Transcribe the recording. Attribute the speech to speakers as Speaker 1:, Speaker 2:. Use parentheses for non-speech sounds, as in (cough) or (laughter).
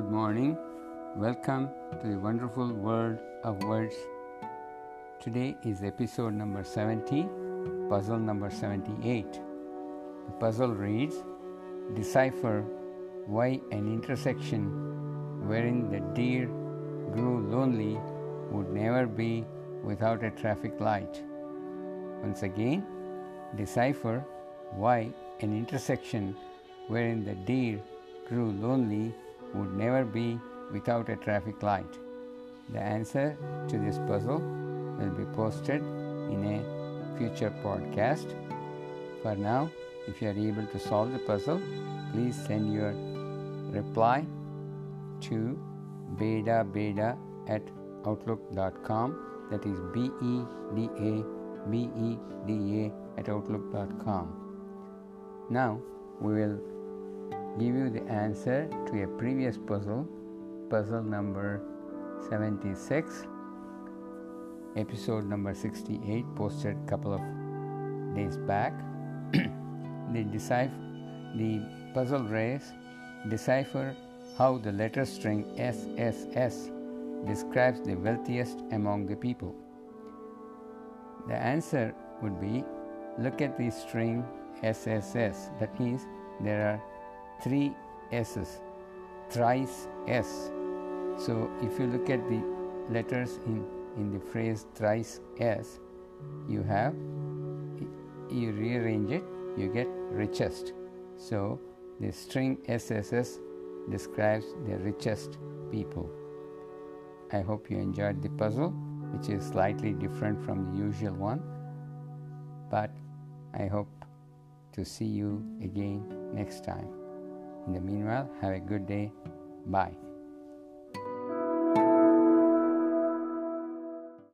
Speaker 1: morning. Welcome to the wonderful world of words. Today is episode number 70, puzzle number 78. The puzzle reads Decipher why an intersection wherein the deer grew lonely would never be without a traffic light. Once again, decipher why an intersection wherein the deer grew lonely would never be without a traffic light. The answer to this puzzle will be posted in a future podcast. For now, if you are able to solve the puzzle, please send your reply to beta beta at outlook.com that is b e d a b e d a at outlook.com now we will give you the answer to a previous puzzle, puzzle number 76, episode number 68, posted a couple of days back. (clears throat) the, decipher, the puzzle race decipher how the letter string SSS describes the wealthiest among the people. The answer would be look at the string SSS, that means there are three S's, thrice S. So if you look at the letters in, in the phrase thrice S, you have, you rearrange it, you get richest. So the string SSS describes the richest people. I hope you enjoyed the puzzle, which is slightly different from the usual one, but I hope to see you again next time. In the meanwhile, have a good day. Bye.